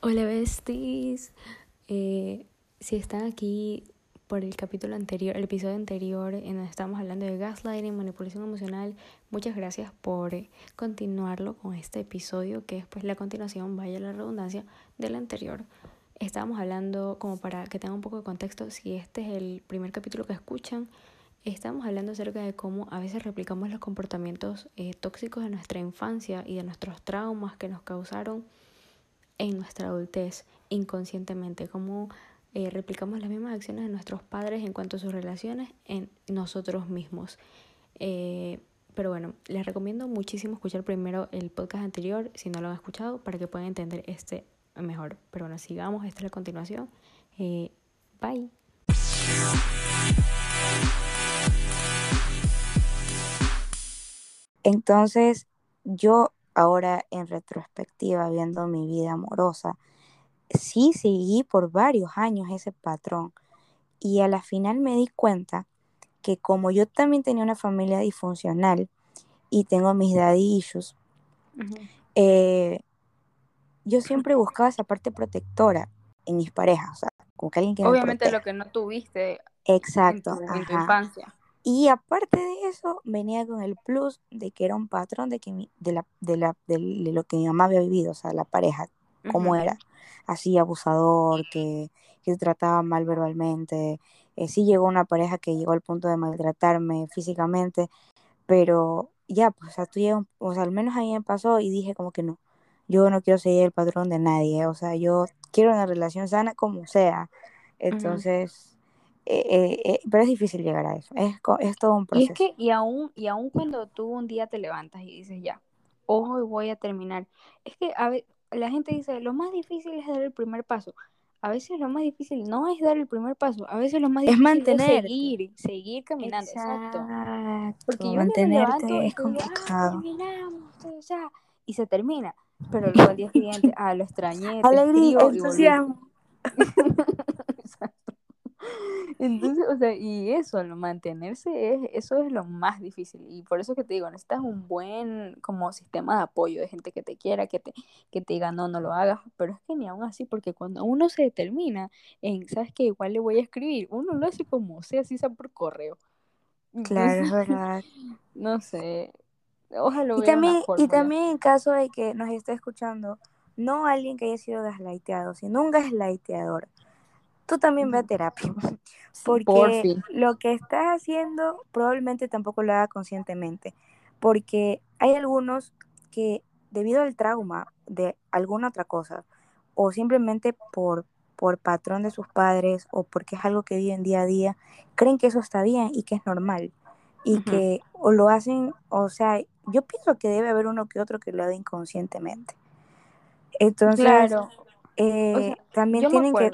Hola besties. Eh, si están aquí por el capítulo anterior, el episodio anterior en donde estábamos hablando de gaslighting, manipulación emocional, muchas gracias por continuarlo con este episodio que es pues la continuación, vaya la redundancia, del anterior. Estábamos hablando como para que tengan un poco de contexto, si este es el primer capítulo que escuchan, estamos hablando acerca de cómo a veces replicamos los comportamientos eh, tóxicos de nuestra infancia y de nuestros traumas que nos causaron en nuestra adultez inconscientemente, cómo eh, replicamos las mismas acciones de nuestros padres en cuanto a sus relaciones en nosotros mismos. Eh, pero bueno, les recomiendo muchísimo escuchar primero el podcast anterior, si no lo han escuchado, para que puedan entender este mejor. Pero bueno, sigamos, esta es la continuación. Eh, bye. Entonces, yo ahora en retrospectiva, viendo mi vida amorosa, sí seguí por varios años ese patrón. Y a la final me di cuenta que como yo también tenía una familia disfuncional y tengo mis daddy issues, eh, yo siempre buscaba esa parte protectora en mis parejas, o sea, como que alguien que Obviamente lo que no tuviste Exacto, en tu infancia. Y aparte de eso, venía con el plus de que era un patrón de, que de, la, de, la, de, lo que mi mamá había vivido, o sea, la pareja, cómo era, así abusador, que, que trataba mal verbalmente. Eh, sí llegó una pareja que llegó al punto de maltratarme físicamente, pero ya, pues, o sea, tú llegas, o sea, al menos a mí me pasó y dije como que no, yo no quiero seguir el patrón de nadie, o sea, yo quiero una relación sana como sea. Entonces... eh, eh, pero es difícil llegar a eso, es, es todo un proceso. Y es que, y aún, y aún cuando tú un día te levantas y dices, ya, hoy voy a terminar, es que a ver, la gente dice, lo más difícil es dar el primer paso. A veces lo más difícil no es dar el primer paso, a veces lo más difícil es, mantener. seguir, seguir caminando. Exacto. Porque yo mantenerte es complicado. y se termina. Pero luego al día siguiente, ah, lo extrañé. Alegría, entusiasmo. Entonces, o sea, y eso, mantenerse es, eso es lo más difícil. Y por eso que te digo, necesitas un buen como sistema de apoyo de gente que te quiera, que te, que te diga, no, no lo hagas. Pero es que ni aún así, porque cuando uno se determina en, ¿sabes qué? Igual le voy a escribir, uno lo hace como sea, así sea por correo. Claro, es verdad. No sé. Ojalá y también, y también en caso de que nos esté escuchando, no alguien que haya sido gaslighteado, sino un gaslighteador tú también ve a terapia. Porque lo que estás haciendo probablemente tampoco lo haga conscientemente. Porque hay algunos que debido al trauma de alguna otra cosa, o simplemente por, por patrón de sus padres, o porque es algo que viven día a día, creen que eso está bien y que es normal. Y que o lo hacen, o sea, yo pienso que debe haber uno que otro que lo haga inconscientemente. Entonces, eh, también tienen que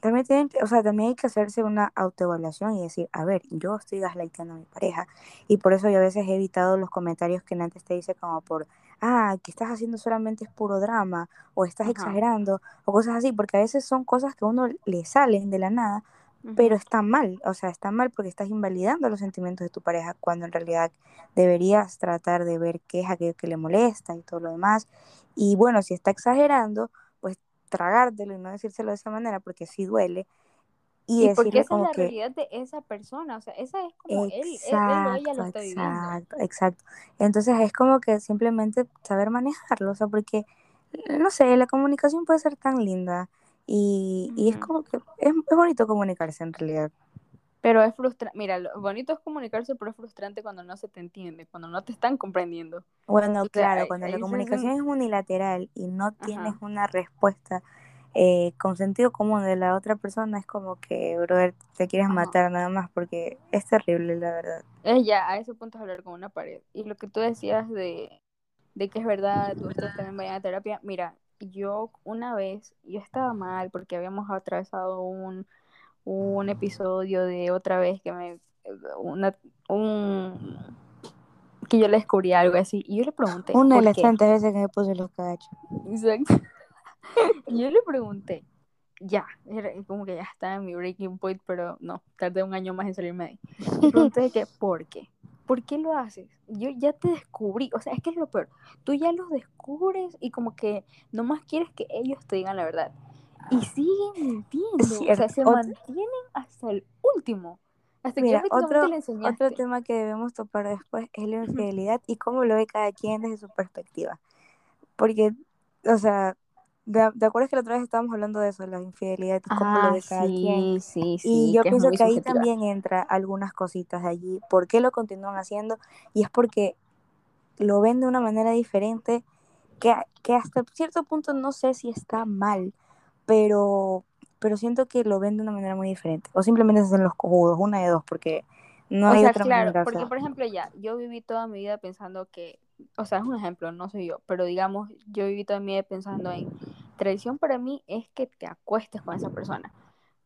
también tienen, o sea, también hay que hacerse una autoevaluación y decir, a ver, yo estoy gaslightando a mi pareja y por eso yo a veces he evitado los comentarios que antes te dice como por, ah, que estás haciendo solamente es puro drama o estás exagerando o cosas así, porque a veces son cosas que a uno le salen de la nada, pero está mal, o sea, está mal porque estás invalidando los sentimientos de tu pareja cuando en realidad deberías tratar de ver qué es aquello que le molesta y todo lo demás. Y bueno, si está exagerando, tragártelo y no decírselo de esa manera porque sí duele. Y, y porque esa es la realidad de esa persona, o sea, esa es como él, él, o ella lo está viviendo. Exacto, exacto. Entonces es como que simplemente saber manejarlo, o sea, porque, no sé, la comunicación puede ser tan linda y, y es como que es, es bonito comunicarse en realidad. Pero es frustrante, mira, lo bonito es comunicarse, pero es frustrante cuando no se te entiende, cuando no te están comprendiendo. Bueno, claro, cuando la comunicación es unilateral y no tienes una respuesta eh, con sentido común de la otra persona, es como que, brother, te quieres matar nada más porque es terrible, la verdad. Es ya, a ese punto es hablar con una pared. Y lo que tú decías de, de que es verdad, tú ustedes también vayan a terapia, mira, yo una vez, yo estaba mal porque habíamos atravesado un un episodio de otra vez que me una un que yo le descubrí algo así y yo le pregunté una de las tantas veces que me puse los cachos exacto y yo le pregunté ya era como que ya estaba en mi breaking point pero no tardé un año más en salirme de ahí le pregunté que por qué ¿por qué lo haces? Yo ya te descubrí, o sea, es que es lo peor. Tú ya los descubres y como que nomás quieres que ellos te digan la verdad. Y siguen mintiendo, o sea, se mantienen hasta el último. Hasta Mira, otro, otro tema que debemos topar después es la infidelidad y cómo lo ve cada quien desde su perspectiva. Porque, o sea, ¿te acuerdas que la otra vez estábamos hablando de eso, la infidelidad y cómo lo ah, ve cada quien? Sí, sí, y yo pienso que ahí también entra algunas cositas de allí. ¿Por qué lo continúan haciendo? Y es porque lo ven de una manera diferente que, que hasta cierto punto no sé si está mal, pero pero siento que lo ven de una manera muy diferente. O simplemente se hacen los cojudos, una de dos, porque no hay otra claro, Porque, por ejemplo, ya, yo viví toda mi vida pensando que, o sea, es un ejemplo, no soy yo, pero digamos, yo viví toda mi vida pensando en traición para mí es que te acuestes con esa persona.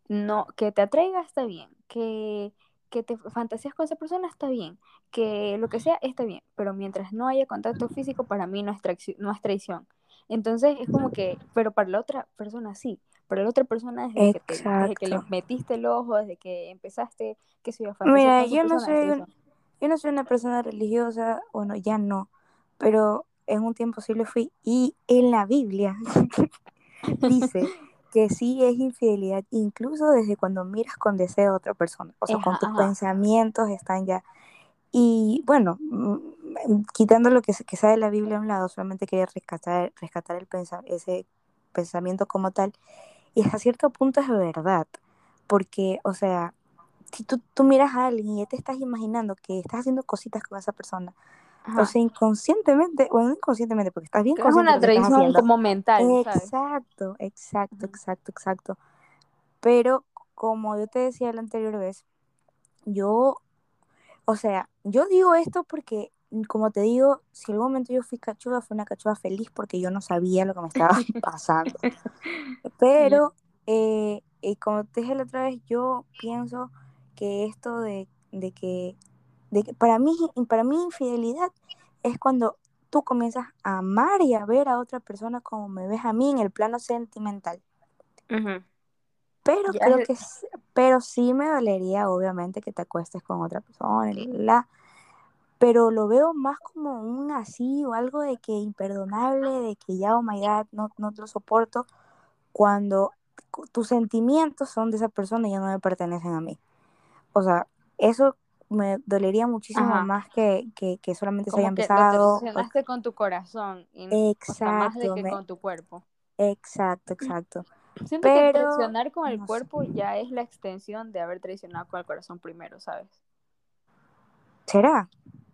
No, que te atraiga está bien, que, que te fantaseas con esa persona está bien, que lo que sea está bien, pero mientras no haya contacto físico, para mí no es, no es traición. Entonces es como que, pero para la otra persona sí pero la otra persona desde, que, desde que le metiste el ojo, desde que empezaste, que se iba a Mira, yo no soy yo no soy una persona religiosa, bueno, ya no, pero en un tiempo sí lo fui y en la Biblia dice que sí es infidelidad, incluso desde cuando miras con deseo a otra persona, o sea, con tus pensamientos están ya. Y bueno, mm, quitando lo que, que sabe la Biblia a un lado, solamente quería rescatar, rescatar el ese pensamiento como tal. Y hasta cierto punto es verdad, porque, o sea, si tú, tú miras a alguien y ya te estás imaginando que estás haciendo cositas con esa persona, o sea, inconscientemente, bueno, no inconscientemente, porque estás bien consciente. Es una tradición como mental. Exacto, exacto, exacto, exacto. Pero como yo te decía la anterior vez, yo, o sea, yo digo esto porque, como te digo, si en algún momento yo fui cachuda, fue una cachuda feliz porque yo no sabía lo que me estaba pasando. Pero, eh, y como te dije la otra vez, yo pienso que esto de, que, de que para, mí, para mí infidelidad es cuando tú comienzas a amar y a ver a otra persona como me ves a mí en el plano sentimental. Pero creo que pero sí me dolería obviamente que te acuestes con otra persona, la, pero lo veo más como un así o algo de que imperdonable, de que ya, oh my god, no, no lo soporto, cuando tus sentimientos son de esa persona y ya no me pertenecen a mí. O sea, eso me dolería muchísimo más que, que, solamente se haya empezado. Te con tu corazón y exacto, más de que con tu cuerpo. Exacto, exacto. Siento Pero, que traicionar con el cuerpo ya es la extensión de haber traicionado con el corazón primero, ¿sabes? ¿Será?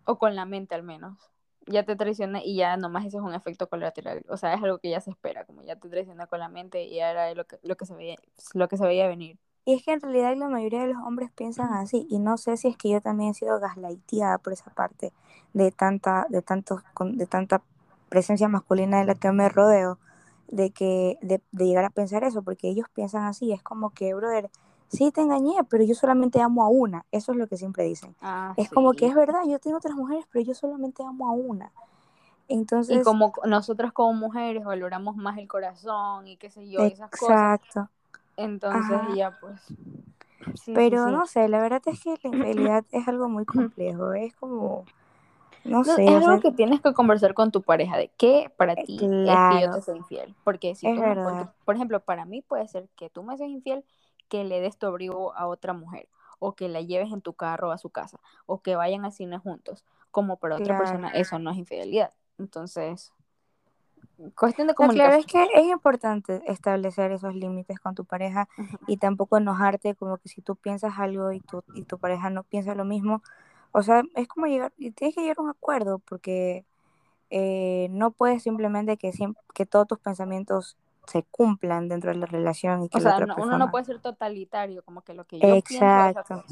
O con la mente al menos ya te traiciona y ya nomás eso es un efecto colateral. O sea, es algo que ya se espera, como ya te traiciona con la mente y era lo que, lo que se veía, lo que se veía venir. Y es que en realidad la mayoría de los hombres piensan así, y no sé si es que yo también he sido gaslighteada por esa parte de tanta, de tanto, de tanta presencia masculina de la que me rodeo, de que, de, de llegar a pensar eso, porque ellos piensan así, es como que, brother, sí te engañé, pero yo solamente amo a una. Eso es lo que siempre dicen. Ah, es como que es verdad, yo tengo otras mujeres, pero yo solamente amo a una. Entonces, y como nosotras como mujeres valoramos más el corazón y qué sé yo, esas cosas. Exacto. Entonces ya pues. pero no sé, la verdad es que la infidelidad es algo muy complejo. Es como. No, sé. Es algo que tienes que conversar con tu pareja de qué para ti es que yo te soy infiel. Porque si tú, por ejemplo, para mí puede ser que tú me seas infiel que le des tu abrigo a otra mujer o que la lleves en tu carro a su casa o que vayan al cine juntos, como para otra persona, eso no es infidelidad. Entonces, cuestión de comunicación. Claro, es que es importante establecer esos límites con tu pareja y tampoco enojarte como que si tú piensas algo y tu, y tu pareja no piensa lo mismo. O sea, es como llegar, tienes que llegar a un acuerdo porque eh, no puedes simplemente que, que todos tus pensamientos se cumplan dentro de la relación. Y que o sea, uno no puede ser totalitario, como que lo que yo Exacto.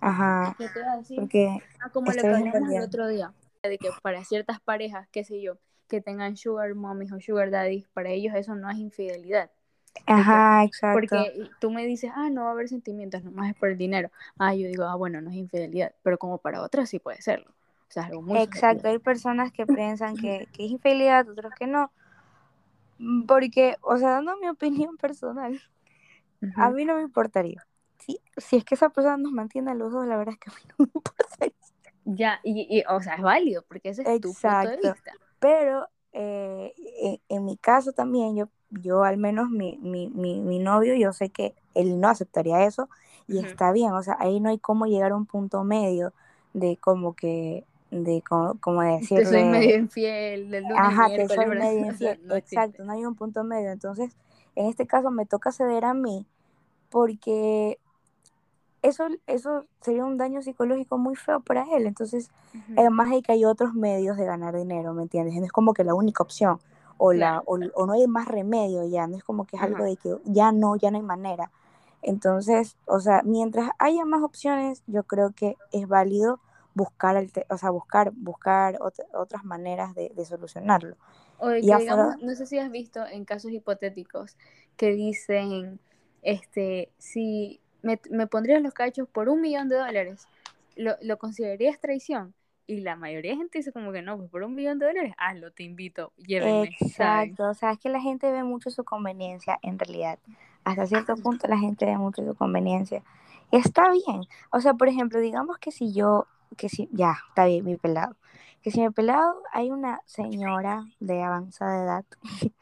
Ajá. ¿Qué te a decir? Porque ah, como le hablamos el otro día, de que para ciertas parejas, qué sé yo, que tengan sugar mommies o sugar daddies, para ellos eso no es infidelidad. Ajá, exacto. Porque tú me dices, ah, no va a haber sentimientos, nomás es por el dinero. Ah, yo digo, ah, bueno, no es infidelidad, pero como para otras sí puede serlo. O sea, algo muy Exacto, hay personas que piensan que, que es infidelidad, otros que no. Mm, porque, o sea, dando mi opinión personal, a mí no me importaría. Si, si es que esa persona nos mantiene a los dos, la verdad es que a mí no me importaría. Ya, y, o sea, es válido, porque ese es tu punto de vista. Pero eh, en, mi caso también, yo, yo al menos mi, mi, mi, novio, yo sé que él no aceptaría eso y está bien, o sea, ahí no hay cómo llegar a un punto medio de como que de como, como decirle... Te soy medio infiel, del lunes Ajá, te soy medio infiel, exacto, no hay un punto medio. Entonces, en este caso me toca ceder a mí porque eso, eso sería un daño psicológico muy feo para él. Entonces, además hay que hay otros medios de ganar dinero, ¿me entiendes? No es como que la única opción o, la, o, no hay más remedio ya, no es como que es algo de que ya no, ya no hay manera. Entonces, o sea, mientras haya más opciones, yo creo que es válido buscar, el o sea, buscar, buscar otras maneras de, solucionarlo. O digamos, no sé si has visto en casos hipotéticos que dicen, este, si me, me pondrías los cachos por un millón de dólares, ¿lo, lo considerarías traición? Y la mayoría de gente dice como que no, pues por un millón de dólares, hazlo, te invito, llévenme. Exacto, o sea, es que la gente ve mucho su conveniencia en realidad. Hasta cierto punto la gente ve mucho su conveniencia. Y está bien. O sea, por ejemplo, digamos que si yo que si, ya, está bien, mi pelado. Que si mi pelado hay una señora de avanzada edad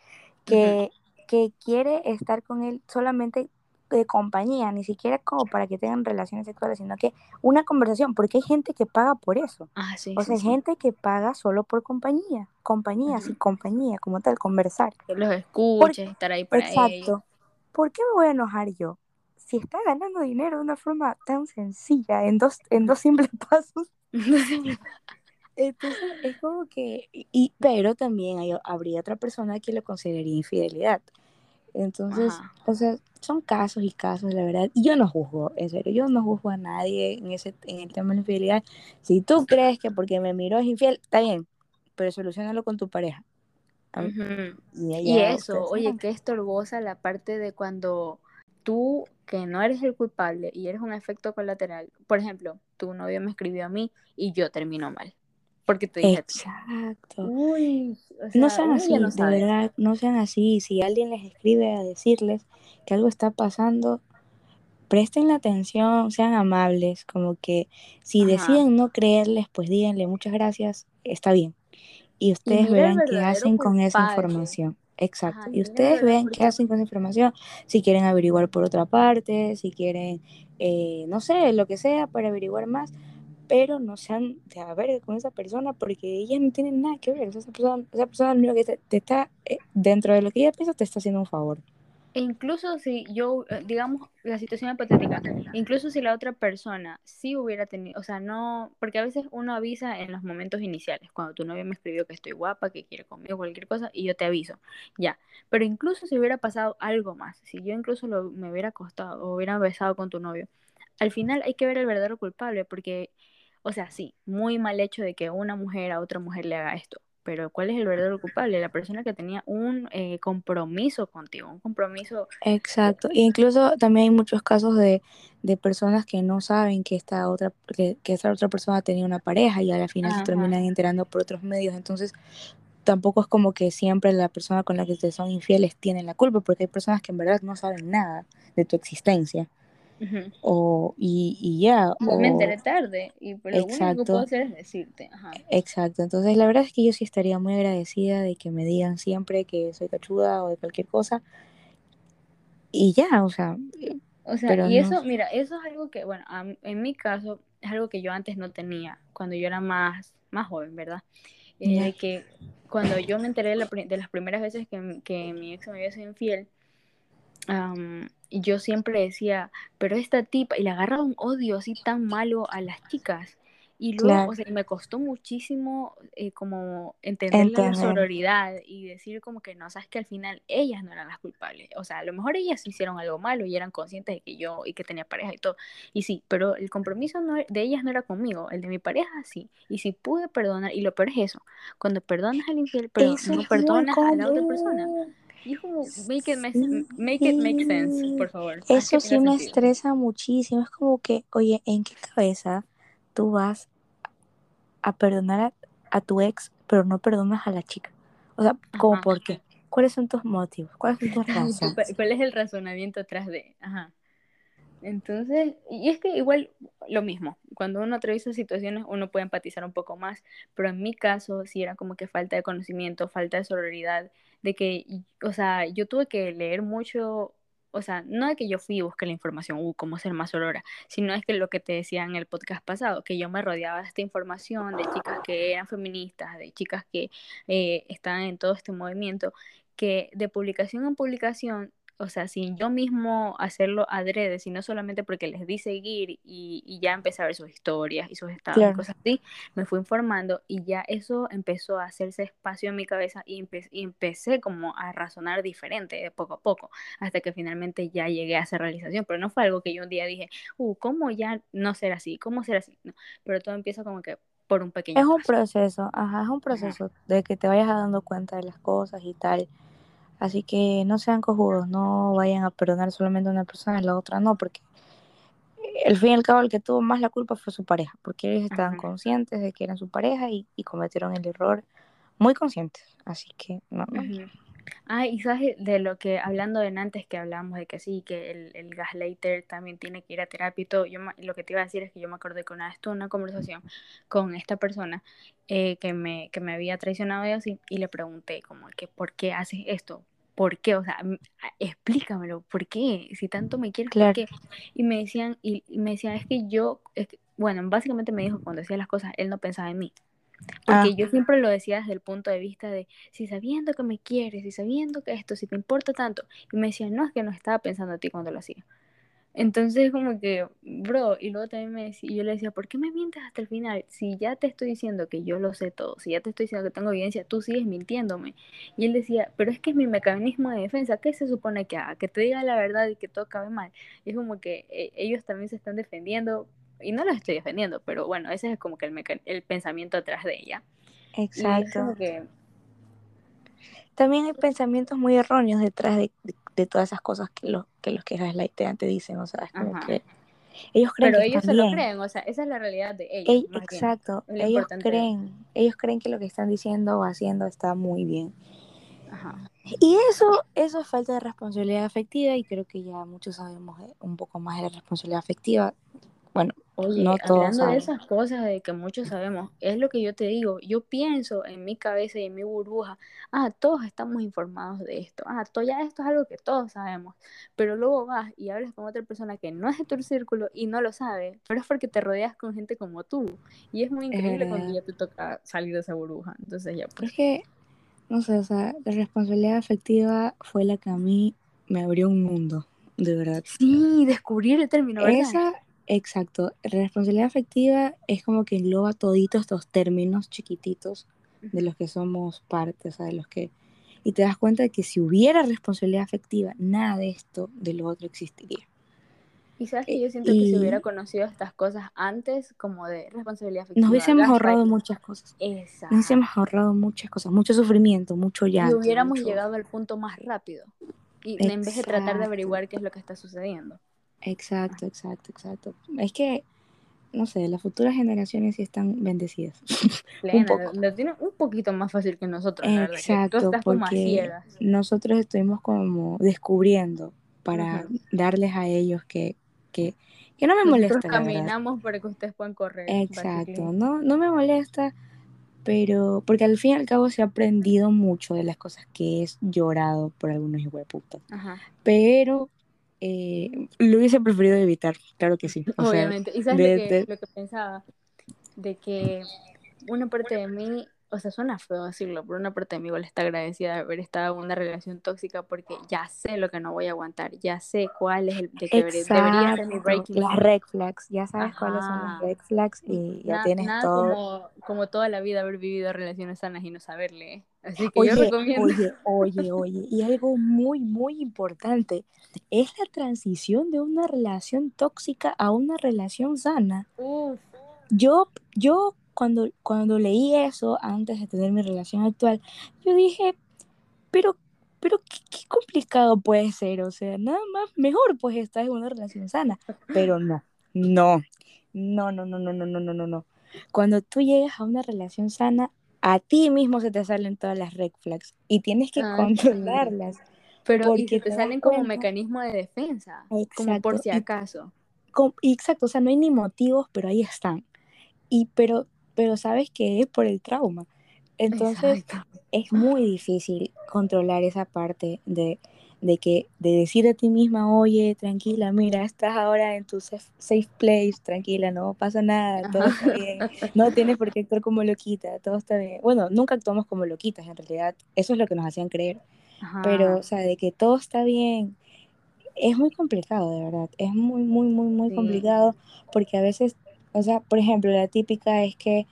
que, que quiere estar con él solamente de compañía, ni siquiera como para que tengan relaciones sexuales, sino que una conversación, porque hay gente que paga por eso. Ah, sí, o sea, hay gente que paga solo por compañía, compañía, sin compañía, como tal, conversar. Que los escuches, estar ahí para Exacto. ¿Por qué me voy a enojar yo? si está ganando dinero de una forma tan sencilla, en dos, en dos simples pasos. Entonces es como que, y, pero también hay, habría otra persona que lo consideraría infidelidad. Entonces, o sea, son casos y casos, la verdad. Y yo no juzgo, en serio, yo no juzgo a nadie en, ese, en el tema de la infidelidad. Si tú crees que porque me miró es infiel, está bien, pero solucionalo con tu pareja. y, eso, oye, qué estorbosa la parte de cuando tú que no eres el culpable y eres un efecto colateral, por ejemplo, tu novio me escribió a mí y yo termino mal. Porque te dije Exacto. Uy, no sean así, de verdad, no sean así. Si alguien les escribe a decirles que algo está pasando, presten la atención, sean amables, como que si deciden no creerles, pues díganle muchas gracias, está bien. Y ustedes verán qué hacen con esa información. Exacto. y ustedes ven qué hacen con esa información, si quieren averiguar por otra parte, si quieren, eh, no sé, lo que sea para averiguar más, pero no sean de a ver con esa persona porque ella no tiene nada que ver. Esa persona, esa persona que te, está, eh, dentro de lo que ella piensa, te está haciendo un favor. E incluso si yo, eh, digamos, la situación hipotética, incluso si la otra persona sí hubiera tenido, o sea, no, porque a veces uno avisa en los momentos iniciales, cuando tu novia me escribió que estoy guapa, que quiere conmigo, cualquier cosa, y yo te aviso, ya. Pero incluso si hubiera pasado algo más, si yo incluso lo, me hubiera acostado o hubiera besado con tu novio, al final hay que ver el verdadero culpable, porque, o sea, sí, muy mal hecho de que una mujer a otra mujer le haga esto, pero ¿cuál es el verdadero culpable? La persona que tenía un eh, compromiso contigo, un compromiso. Exacto, e incluso también hay muchos casos de, de personas que no saben que esta otra que, que esta otra persona tenía una pareja y al final se terminan enterando por otros medios, entonces tampoco es como que siempre la persona con la que te son infieles tiene la culpa, porque hay personas que en verdad no saben nada de tu existencia o, y, y ya. me enteré tarde y lo único que puedo hacer es decirte. Exacto, entonces la verdad es que yo sí estaría muy agradecida de que me digan siempre que soy cachuda o de cualquier cosa. Y ya, o sea. O sea, y eso, mira, eso es algo que, bueno, en mi caso es algo que yo antes no tenía, cuando yo era más, más joven, ¿verdad? Eh, que cuando yo me enteré de, las primeras veces que, que mi ex me había sido infiel, y yo siempre decía, pero esta tipa, y le agarraba un odio así tan malo a las chicas. Y luego, o sea, me costó muchísimo eh, como entender, la sororidad y decir como que no, sabes que al final ellas no eran las culpables. O sea, a lo mejor ellas hicieron algo malo y eran conscientes de que yo y que tenía pareja y todo. Y sí, pero el compromiso no, de ellas no era conmigo, el de mi pareja sí. Y si pude perdonar, y lo peor es eso, cuando perdonas al infiel, pero no perdonas a la otra persona y como, make it, make, it make sense, por favor. Eso sí me estresa muchísimo. Es como que, oye, ¿en qué cabeza tú vas a perdonar a, tu ex, pero no perdonas a la chica? O sea, ¿cómo por qué? ¿Cuáles son tus motivos? ¿Cuáles son tus razones? ¿Cuál es el razonamiento atrás de? Ajá. Entonces, y es que igual lo mismo, cuando uno atraviesa situaciones uno puede empatizar un poco más, pero en mi caso sí era como que falta de conocimiento, falta de sororidad, de que, o sea, yo tuve que leer mucho, o sea, no de que yo fui y busqué la información, uh, cómo ser más sorora, sino es que lo que te decía en el podcast pasado, que yo me rodeaba de esta información de chicas que eran feministas, de chicas que eh, estaban en todo este movimiento, que de publicación en publicación o sea, sin yo mismo hacerlo adrede, sino solamente porque les di seguir y, ya empecé a ver sus historias y sus estados y cosas así, me fui informando y ya eso empezó a hacerse espacio en mi cabeza y, empecé como a razonar diferente de poco a poco, hasta que finalmente ya llegué a esa realización, pero no fue algo que yo un día dije, uh, ¿cómo ya no ser así? ¿Cómo ser así? No, pero todo empieza como que por un pequeño Es un proceso, ajá, es un proceso de que te vayas dando cuenta de las cosas y tal. Así que no sean cojudos, no vayan a perdonar solamente a una persona y la otra no, porque el fin y al cabo el que tuvo más la culpa fue su pareja, porque ellos estaban conscientes de que eran su pareja y, cometieron el error muy conscientes. Así que no. no. Ah, y sabes de lo que, hablando de antes que hablamos de que sí, que el, el gaslighter también tiene que ir a terapia y todo, yo lo que te iba a decir es que yo me acordé que una vez tuve una conversación con esta persona eh, que, me, que me había traicionado y así, y le pregunté como que, ¿por qué haces esto? ¿Por qué? O sea, explícamelo, ¿por qué? Si tanto me quieres, ¿por qué? Y me decían, y, me decían, es que yo, bueno, básicamente me dijo cuando decía las cosas, él no pensaba en mí. Porque ah. yo siempre lo decía desde el punto de vista de, si sabiendo que me quieres, si sabiendo que esto, si te importa tanto. Y me decían, no, es que no estaba pensando en ti cuando lo hacía. Entonces como que, bro, y luego también me decía, yo le decía, ¿por qué me mientes hasta el final? Si ya te estoy diciendo que yo lo sé todo, si ya te estoy diciendo que tengo evidencia, tú sigues mintiéndome. Y él decía, pero es que es mi mecanismo de defensa, ¿qué se supone que haga? Que te diga la verdad y que todo acabe mal. Y es como que eh, ellos también se están defendiendo, y no los estoy defendiendo, pero bueno, ese es como que el, el pensamiento atrás de ella. Exacto. También hay pensamientos muy erróneos detrás de, de, todas esas cosas que los que, los que te dicen, o sea, es como que ellos creen Pero ellos se lo creen, o sea, esa es la realidad de ellos. exacto, ellos creen, ellos creen que lo que están diciendo o haciendo está muy bien. Ajá. Y eso, eso es falta de responsabilidad afectiva y creo que ya muchos sabemos un poco más de la responsabilidad afectiva bueno, Oye, no hablando de esas cosas de que muchos sabemos, es lo que yo te digo, yo pienso en mi cabeza y en mi burbuja, ah, todos estamos informados de esto, ah, ya esto es algo que todos sabemos, pero luego vas y hablas con otra persona que no es de tu círculo y no lo sabe, pero es porque te rodeas con gente como tú, y es muy increíble cuando ya te toca salir de esa burbuja, entonces ya pues. Es que, no sé, o sea, la responsabilidad afectiva fue la que a mí me abrió un mundo, de verdad. Sí, descubrir el término, ¿verdad? Esa Exacto, responsabilidad afectiva es como que engloba toditos estos términos chiquititos de los que somos parte, o sea, de los que... Y te das cuenta de que si hubiera responsabilidad afectiva, nada de esto, de lo otro existiría. Y sabes que yo siento que si hubiera conocido estas cosas antes, como de responsabilidad afectiva. Nos hubiésemos ahorrado muchas cosas. Exacto. Nos hubiésemos ahorrado muchas cosas, mucho sufrimiento, mucho llanto. Y hubiéramos llegado al punto más rápido. Y en vez de tratar de averiguar qué es lo que está sucediendo. Exacto, exacto, exacto. Es que, no sé, las futuras generaciones sí están bendecidas. un poco. Lo, tienen un poquito más fácil que nosotros, Exacto, porque nosotros estuvimos como descubriendo para darles a ellos que, que, que no me molesta. Nosotros caminamos para que ustedes puedan correr. Exacto, no, no me molesta, pero porque al fin y al cabo se ha aprendido mucho de las cosas que es llorado por algunos hueputas. Pero eh, lo hubiese preferido evitar, claro que sí. Obviamente. y sabes lo, que, pensaba, de que una parte de mí, o sea, suena feo decirlo, pero una parte de mí igual está agradecida de haber estado en una relación tóxica porque ya sé lo que no voy a aguantar, ya sé cuál es el de que debería ser mi breaking. Las red flags, ya sabes cuáles son las red flags y ya tienes todo. Como, como toda la vida haber vivido relaciones sanas y no saberle. ¿eh? Así que yo recomiendo. Oye, oye, oye, y algo muy, muy importante es la transición de una relación tóxica a una relación sana. Yo, yo cuando, cuando leí eso antes de tener mi relación actual, yo dije, pero, pero qué, complicado puede ser, o sea, nada más mejor pues estar en una relación sana, pero no, no, no, no, no, no, no, no, no, no. Cuando tú llegas a una relación sana, a ti mismo se te salen todas las red flags y tienes que controlarlas. Pero y te, salen como mecanismo de defensa, como por si acaso. exacto, o sea, no hay ni motivos, pero ahí están. Y pero, pero sabes que es por el trauma. Entonces es muy difícil controlar esa parte de, de que de decir a ti misma, oye, tranquila, mira, estás ahora en tu safe, place, tranquila, no pasa nada, todo está bien, no tienes por qué actuar como loquita, todo está bien. Bueno, nunca actuamos como loquitas, en realidad, eso es lo que nos hacían creer, pero, o sea, de que todo está bien, es muy complicado, de verdad, es muy, muy, muy, muy complicado, porque a veces, o sea, por ejemplo, la típica es que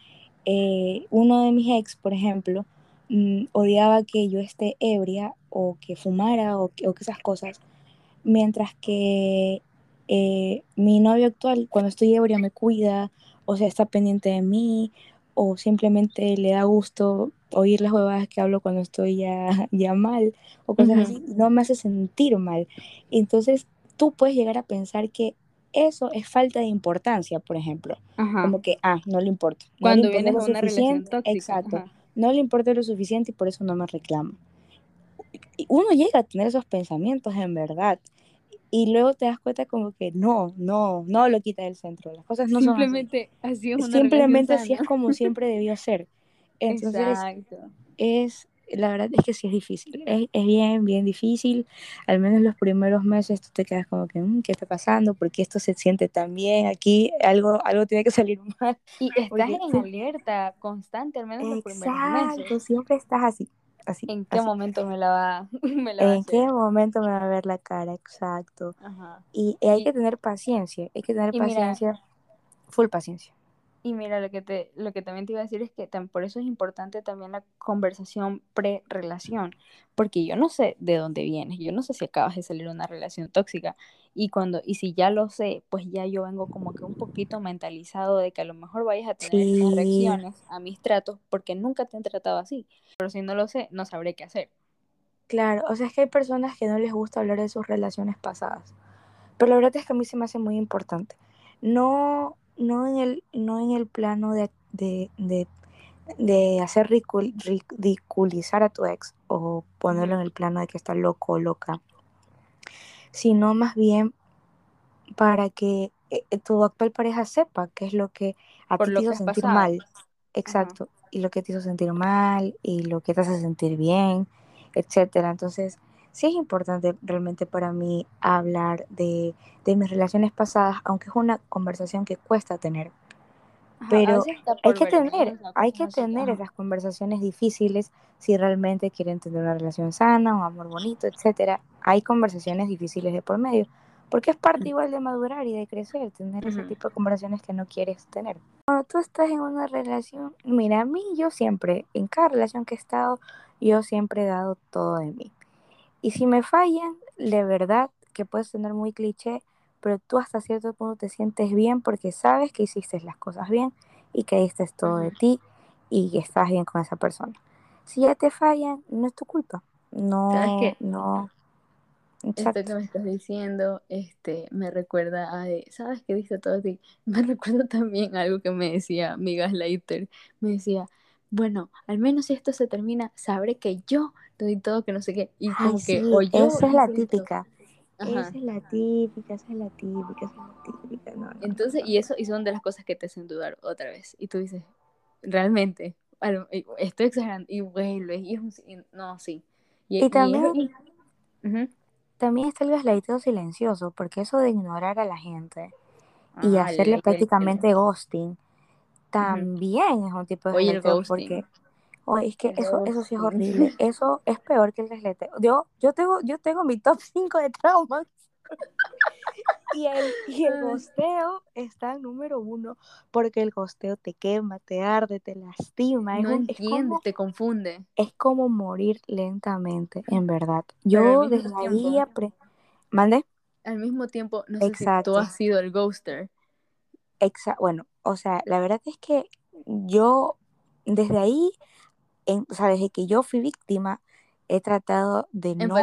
eh, uno de mis ex, por ejemplo, mm, odiaba que yo esté ebria o que fumara o que, o que esas cosas, mientras que eh, mi novio actual, cuando estoy ebria, me cuida, o sea, está pendiente de mí, o simplemente le da gusto oír las huevadas que hablo cuando estoy ya, ya mal, o cosas así, no me hace sentir mal. Entonces, tú puedes llegar a pensar que eso es falta de importancia, por ejemplo. Como que, ah, no le importa. Cuando vienes de una relación tóxica. Exacto. No le importa lo suficiente y por eso no me reclama. Uno llega a tener esos pensamientos en verdad. Y luego te das cuenta como que no, no, no lo quita del centro. Las cosas no Simplemente son así. así es una Simplemente así es como siempre debió ser. Entonces, Exacto. es la verdad es que sí es difícil, es, bien, bien difícil, al menos los primeros meses tú te quedas como que, mm, ¿qué está pasando? ¿Por qué esto se siente tan bien? Aquí algo, algo tiene que salir mal. Y estás en alerta constante, al menos los primeros meses. Exacto, siempre estás así. Así, ¿En qué momento me la va, me la ¿En qué momento me va a ver la cara? Exacto. Y, hay que tener paciencia, hay que tener paciencia, full paciencia. Y mira, lo que, te, lo que también te iba a decir es que por eso es importante también la conversación pre-relación, porque yo no sé de dónde vienes, yo no sé si acabas de salir de una relación tóxica y cuando y si ya lo sé, pues ya yo vengo como que un poquito mentalizado de que a lo mejor vayas a tener reacciones a mis tratos porque nunca te han tratado así, pero si no lo sé, no sabré qué hacer. Claro, o sea, es que hay personas que no les gusta hablar de sus relaciones pasadas, pero la verdad es que a mí se me hace muy importante. No no en el, no en el plano de, de, hacer ridiculizar a tu ex o ponerlo en el plano de que está loco o loca, sino más bien para que eh, eh, tu actual pareja sepa qué es lo que a ti te hizo sentir mal. Exacto. Y lo que te hizo sentir mal y lo que te hace sentir bien, etcétera. Entonces, sí es importante realmente para mí hablar de, mis relaciones pasadas, aunque es una conversación que cuesta tener. Pero hay que tener, hay que tener esas conversaciones difíciles si realmente quieren tener una relación sana, un amor bonito, etcétera. Hay conversaciones difíciles de por medio, porque es parte igual de madurar y de crecer, tener ese tipo de conversaciones que no quieres tener. Cuando tú estás en una relación, mira, a mí yo siempre, en cada relación que he estado, yo siempre he dado todo de mí. Y si me fallan, de verdad que puedes tener muy cliché, pero tú hasta cierto punto te sientes bien porque sabes que hiciste las cosas bien y que diste todo de ti y que estás bien con esa persona. Si ya te fallan, no es tu culpa. No, no. Esto que me estás diciendo, este, me recuerda a, ¿sabes qué diste todo de ti? Me recuerda también algo que me decía mi gaslighter. Me decía, bueno, al menos si esto se termina, sabré que yo doy todo, que no sé qué. Y como que, o yo esa es la típica. Esa es la típica, esa es la típica, esa es la típica. Entonces, y eso y son de las cosas que te hacen dudar otra vez. Y tú dices, realmente, estoy exagerando. Y vuelves, y, no, sí. Y, también, también está el gaslighteo silencioso, porque eso de ignorar a la gente y ah, hacerle prácticamente ghosting también es un tipo de Oye, porque Oye, es que eso, eso sí es horrible. Eso es peor que el deslete. Yo, yo tengo, yo tengo mi top 5 de traumas. y el, y el gosteo está en número uno porque el gosteo te quema, te arde, te lastima. No entiendes, te confunde. Es como morir lentamente, en verdad. Yo desde ahí aprendí. ¿Mande? Al mismo tiempo, no sé si tú has sido el ghoster. Exacto. Bueno, o sea, la verdad es que yo desde ahí, en, o sea, desde que yo fui víctima, he tratado de no,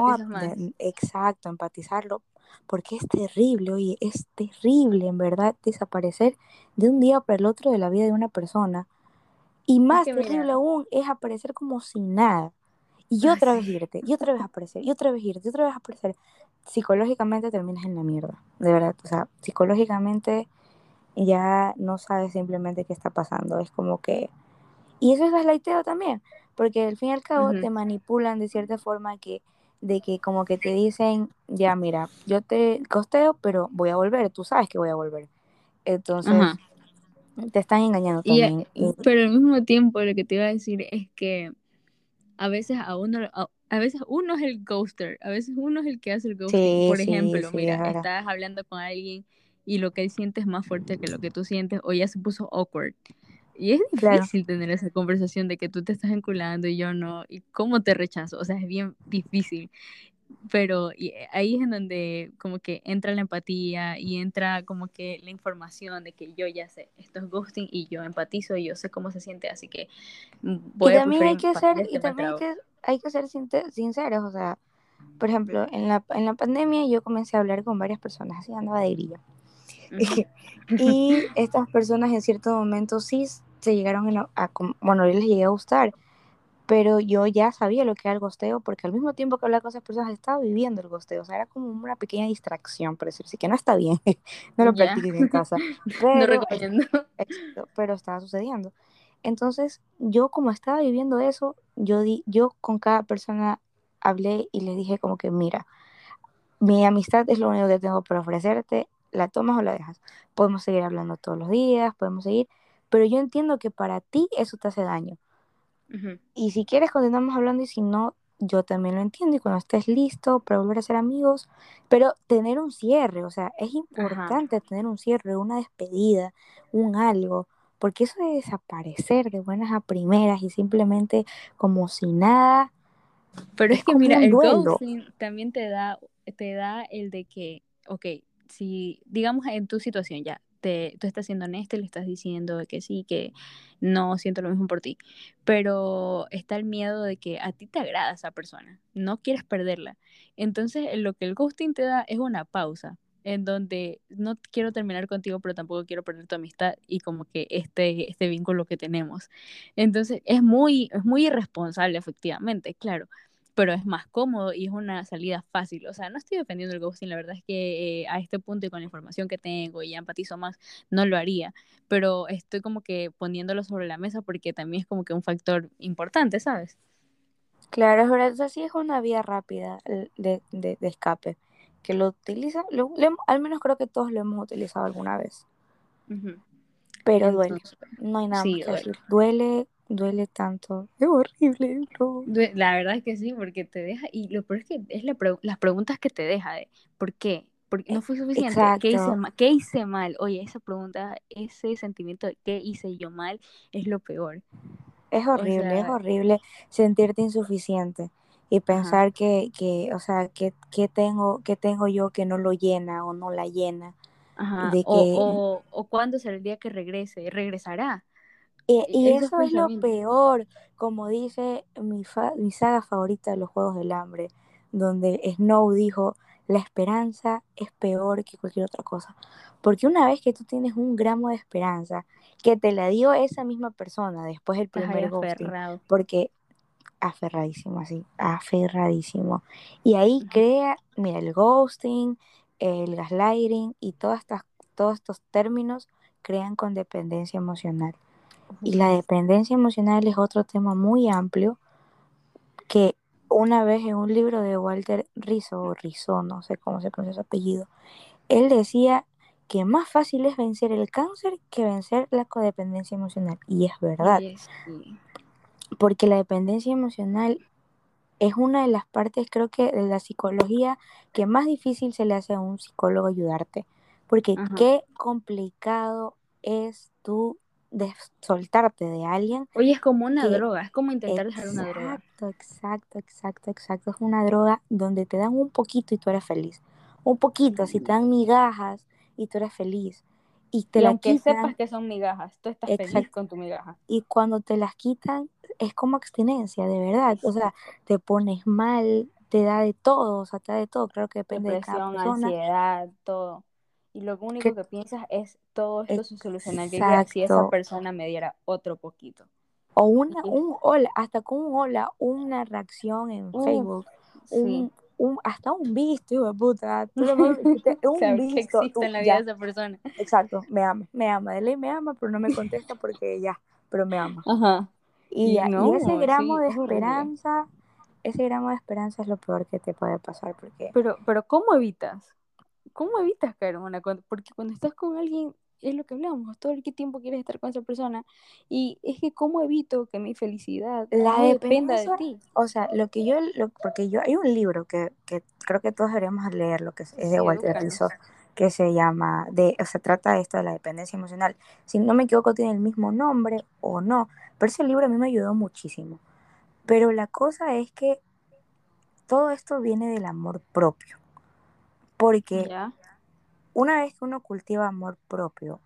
exacto, empatizarlo, porque es terrible, oye, es terrible en verdad desaparecer de un día para el otro de la vida de una persona. Y más terrible aún es aparecer como sin nada. y otra vez irte, y otra vez aparecer, y otra vez irte, y otra vez aparecer. Psicológicamente terminas en la mierda, de verdad. O sea, psicológicamente ya no sabes simplemente qué está pasando. Es como que... Y eso es gaslighteo también, porque al fin y al cabo te manipulan de cierta forma que de que como que te dicen, ya mira, yo te costeo, pero voy a volver, tú sabes que voy a volver. Entonces, te están engañando también. Pero al mismo tiempo lo que te iba a decir es que a veces a uno, a, veces uno es el ghoster, a veces uno es el que hace el ghosting. Por ejemplo, mira, estás hablando con alguien y lo que él siente es más fuerte que lo que tú sientes o ya se puso awkward. Y es difícil tener esa conversación de que tú te estás enculando y yo no, y cómo te rechazo, o sea, es bien difícil. Pero y eh, ahí es en donde como que entra la empatía y entra como que la información de que yo ya sé, esto es ghosting y yo empatizo y yo sé cómo se siente, así que voy y también hay que ser este y también hay que, hay que ser sinceros, o sea, por ejemplo, en la, en la pandemia yo comencé a hablar con varias personas, así andaba de grilla. y estas personas en cierto momento sí se llegaron a, bueno, yo les llegué a gustar, pero yo ya sabía lo que era el gosteo porque al mismo tiempo que hablaba con esas personas estaba viviendo el gosteo, o sea, era como una pequeña distracción, por decir, sí que no está bien, no lo practiques en casa, pero, pero estaba sucediendo. Entonces, yo como estaba viviendo eso, yo, di, yo con cada persona hablé y le dije como que, mira, mi amistad es lo único que tengo para ofrecerte, la tomas o la dejas. Podemos seguir hablando todos los días, podemos seguir, pero yo entiendo que para ti eso te hace daño. Y si quieres continuamos hablando y si no, yo también lo entiendo y cuando estés listo para volver a ser amigos, pero tener un cierre, o sea, es importante tener un cierre, una despedida, un algo, porque eso de desaparecer de buenas a primeras y simplemente como si nada. Pero es, que mira, el ghosting también te da, te da el de que, ok, si digamos en tu situación ya, tú estás siendo honesto y le estás diciendo que sí, que no siento lo mismo por ti, pero está el miedo de que a ti te agrada esa persona, no quieres perderla. Entonces, lo que el ghosting te da es una pausa en donde no quiero terminar contigo, pero tampoco quiero perder tu amistad y como que este, este vínculo que tenemos. Entonces, es muy, es muy irresponsable, efectivamente, claro, pero es más cómodo y es una salida fácil. O sea, no estoy defendiendo el ghosting, la verdad es que eh, a este punto y con la información que tengo y ya empatizo más, no lo haría, pero estoy como que poniéndolo sobre la mesa porque también es como que un factor importante, ¿sabes? Claro, es verdad, así es una vía rápida de, de, escape, que lo utiliza, al menos creo que todos lo hemos utilizado alguna vez. Pero duele, no hay nada más que decir. Duele duele tanto. Es horrible, La verdad es que sí, porque te deja, y lo peor es que es las preguntas que te deja de ¿por qué? Porque no fue suficiente. ¿Qué hice, ¿Qué hice, mal? Oye, esa pregunta, ese sentimiento de ¿qué hice yo mal? es lo peor. Es horrible, es horrible sentirte insuficiente y pensar que, que, o sea, que, que, tengo, que tengo yo que no lo llena o no la llena. Ajá. De que... o, o, o cuándo será el día que regrese, regresará. Y, eso, es lo peor, como dice mi, mi saga favorita de los Juegos del Hambre, donde Snow dijo, la esperanza es peor que cualquier otra cosa. Porque una vez que tú tienes un gramo de esperanza, que te la dio esa misma persona después del primer ghosting, porque aferradísimo así, aferradísimo. Y ahí crea, mira, el ghosting, el gaslighting y todas estas, todos estos términos crean con dependencia emocional. Y la dependencia emocional es otro tema muy amplio que una vez en un libro de Walter Rizzo, o Rizzo, no sé cómo se pronuncia su apellido, él decía que más fácil es vencer el cáncer que vencer la codependencia emocional. Y es verdad. Porque la dependencia emocional es una de las partes, creo que, de la psicología que más difícil se le hace a un psicólogo ayudarte. Porque qué complicado es tú de soltarte de alguien. Oye, es como una droga, es como intentar dejar una droga. Exacto, exacto, exacto, exacto. Es una droga donde te dan un poquito y tú eres feliz. Un poquito, si te dan migajas y tú eres feliz. Y te aunque sepas que son migajas, tú estás feliz con tu migaja. Y cuando te las quitan, es como abstinencia, de verdad. O sea, te pones mal, te da de todo, o sea, te da de todo. Creo que depende de cada persona. ansiedad, todo y lo único que, piensas es todo esto se solucionaría si esa persona me diera otro poquito. O una, un hola, hasta con un hola, una reacción en Facebook, un, un, hasta un visto, hijo de puta. Tú lo un visto. Que en la vida de esa persona. Exacto, me ama, me ama. De ley me ama, pero no me contesta porque ya, pero me ama. Ajá. Y, y, ese gramo de esperanza, ese gramo de esperanza es lo peor que te puede pasar. porque Pero, pero ¿cómo evitas? ¿Cómo evitas caer Porque cuando estás con alguien, es lo que hablamos, todo el tiempo quieres estar con esa persona. Y es que, ¿cómo evito que mi felicidad la dependa de ti? O sea, lo que yo, porque yo, hay un libro que, que, creo que todos deberíamos leer, lo que es, de Walter Rizzo, que se llama, de, o sea, trata esto de la dependencia emocional. Si no me equivoco, tiene el mismo nombre o no, pero ese libro a mí me ayudó muchísimo. Pero la cosa es que todo esto viene del amor propio. Porque una vez que uno cultiva amor propio,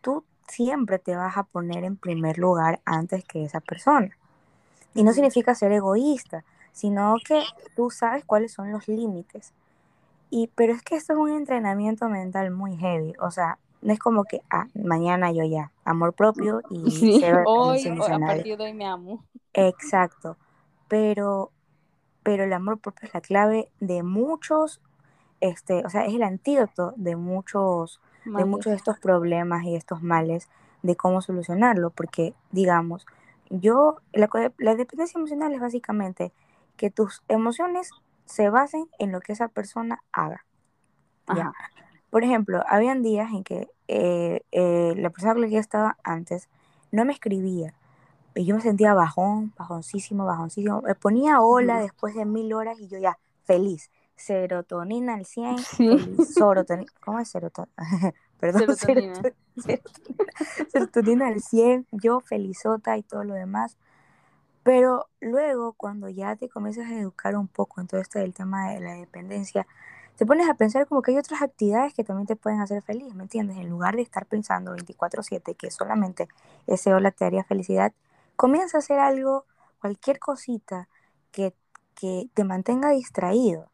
tú siempre te vas a poner en primer lugar antes que esa persona. Y no significa ser egoísta, sino que tú sabes cuáles son los límites. Y, pero es que esto es un entrenamiento mental muy heavy. O sea, no es como que, ah, mañana yo ya, amor propio y sí, hoy, a partir de hoy me amo. Exacto. Pero, pero el amor propio es la clave de muchos este, o sea, es el antídoto de muchos, de muchos de estos problemas y estos males de cómo solucionarlo, porque digamos, yo, la, la dependencia emocional es básicamente que tus emociones se basen en lo que esa persona haga. Por ejemplo, habían días en que eh, eh, la persona con la que yo estaba antes no me escribía. Y yo me sentía bajón, bajoncísimo, bajoncísimo. Me ponía hola después de mil horas y yo ya, feliz serotonina al 100, serotonina, ¿cómo es serotonina? Perdón, serotonina. Serotonina, al 100, yo felizota y todo lo demás. Pero luego, cuando ya te comienzas a educar un poco en todo esto del tema de la dependencia, te pones a pensar como que hay otras actividades que también te pueden hacer feliz, ¿me entiendes? En lugar de estar pensando 24/7 que solamente ese hola te daría felicidad, comienza a hacer algo, cualquier cosita que, que te mantenga distraído.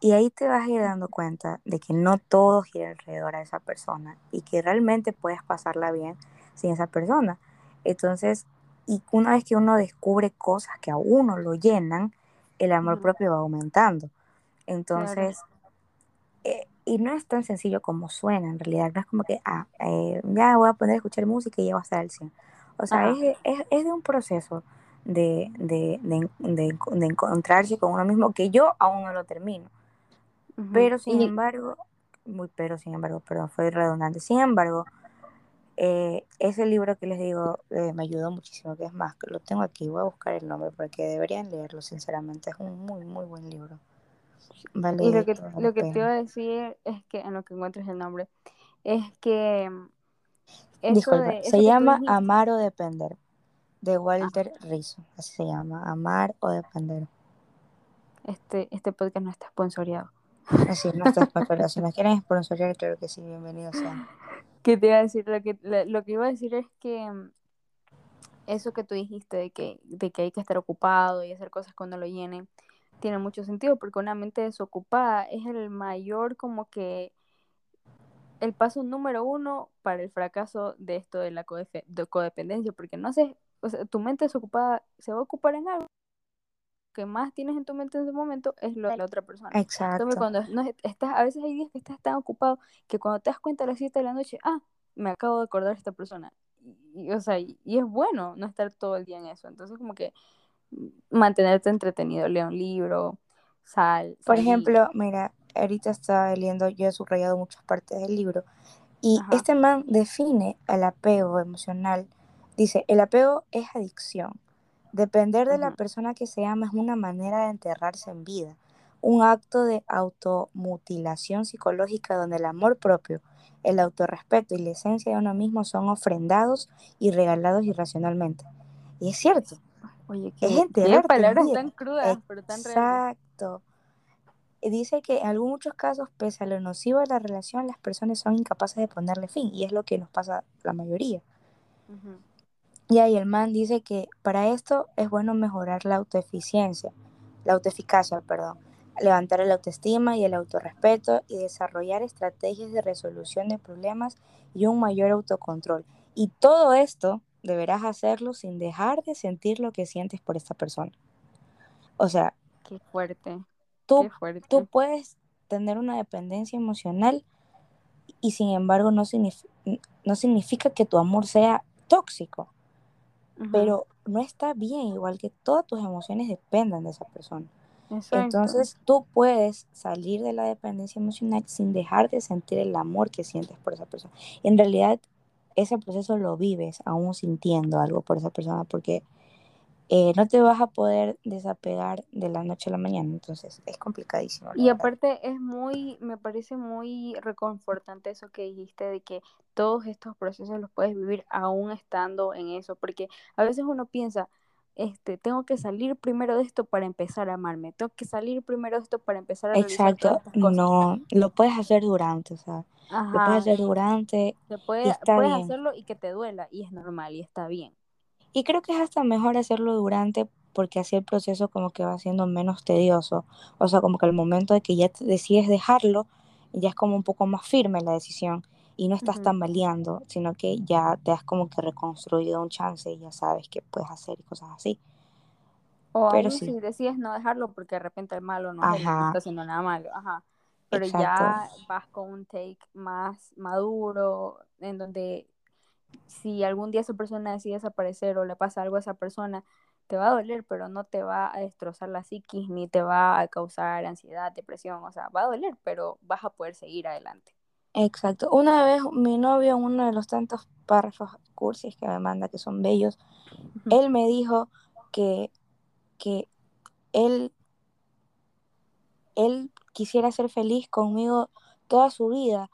Y ahí te vas a ir dando cuenta de que no todo gira alrededor a esa persona y que realmente puedes pasarla bien sin esa persona. Entonces, y una vez que uno descubre cosas que a uno lo llenan, el amor propio va aumentando. Entonces, eh, y no es tan sencillo como suena en realidad, no es como que, ah, eh, ya voy a poner a escuchar música y ya va a estar al 100. O sea, es, es, de un proceso de, de, de, de, encontrarse con uno mismo que yo aún no lo termino. Pero sin embargo, muy pero sin embargo, perdón, fue redundante. Sin embargo, eh, ese libro que les digo eh, me ayudó muchísimo, que es más, lo tengo aquí, voy a buscar el nombre porque deberían leerlo, sinceramente, es un muy, muy buen libro. Vale, y lo que, lo que te iba a decir es que, en lo que encuentres el nombre, es que... Disculpa, se llama Amar o Depender, de Walter Rizzo, así se llama, Amar o Depender. Este, este podcast no está sponsoreado. Así, no está pero si nos quieren sponsorear, creo que sí, bienvenidos sean. ¿Qué te iba a decir? Lo que, lo que iba a decir es que mm, eso que tú dijiste de que, de que hay que estar ocupado y hacer cosas cuando lo llenen, tiene mucho sentido porque una mente desocupada es el mayor como que el paso número uno para el fracaso de esto de la codependencia, porque no sé, o sea, tu mente desocupada se va a ocupar en algo que más tienes en tu mente en ese momento es lo de la otra persona. Exacto. Entonces, cuando no, estás, a veces hay días que estás tan ocupado que cuando te das cuenta a las 7 de la noche, ah, me acabo de acordar de esta persona. Y, o sea, y, es bueno no estar todo el día en eso. Entonces, como que mantenerte entretenido, lea un libro, sal. Por ejemplo, mira, ahorita estaba leyendo, yo he subrayado muchas partes del libro, y este man define el apego emocional. Dice, el apego es adicción Depender de la persona que se ama es una manera de enterrarse en vida, un acto de automutilación psicológica donde el amor propio, el autorrespeto y la esencia de uno mismo son ofrendados y regalados irracionalmente. Y es cierto. Oye, qué, es palabras tan crudas, pero tan reales. Exacto. Dice que en algunos muchos casos, pese a lo nocivo de la relación, las personas son incapaces de ponerle fin, y es lo que nos pasa la mayoría. Y ahí el man dice que para esto es bueno mejorar la autoeficiencia, la autoeficacia, perdón, levantar la autoestima y el autorrespeto y desarrollar estrategias de resolución de problemas y un mayor autocontrol. Y todo esto deberás hacerlo sin dejar de sentir lo que sientes por esta persona. O sea, qué fuerte. Tú, tú puedes tener una dependencia emocional y sin embargo no, no significa que tu amor sea tóxico, pero no está bien igual que todas tus emociones dependan de esa persona. Entonces tú puedes salir de la dependencia emocional sin dejar de sentir el amor que sientes por esa persona. En realidad ese proceso lo vives aún sintiendo algo por esa persona porque eh, no te vas a poder desapegar de la noche a la mañana, entonces es complicadísimo. Y aparte es muy, me parece muy reconfortante eso que dijiste de que todos estos procesos los puedes vivir aún estando en eso, porque a veces uno piensa, este, tengo que salir primero de esto para empezar a amarme, tengo que salir primero de esto para empezar a Exacto, no, lo puedes hacer durante, o sea, lo puedes hacer durante. Se puede, puedes hacerlo y que te duela y es normal y está bien. Y creo que es hasta mejor hacerlo durante porque así el proceso como que va siendo menos tedioso. O sea, como que al momento de que ya decides dejarlo, ya es como un poco más firme la decisión y no estás tambaleando, sino que ya te has como que reconstruido un chance y ya sabes qué puedes hacer y cosas así. O Pero si decides no dejarlo porque de repente el malo no, no está haciendo nada malo, ajá. Pero ya vas con un take más maduro, en donde si algún día esa persona decide desaparecer o le pasa algo a esa persona, te va a doler, pero no te va a destrozar la psiquis ni te va a causar ansiedad, depresión, o sea, va a doler, pero vas a poder seguir adelante. Exacto. Una vez mi novio, uno de los tantos párrafos cursis que me manda, que son bellos, él me dijo que, que él, él quisiera ser feliz conmigo toda su vida,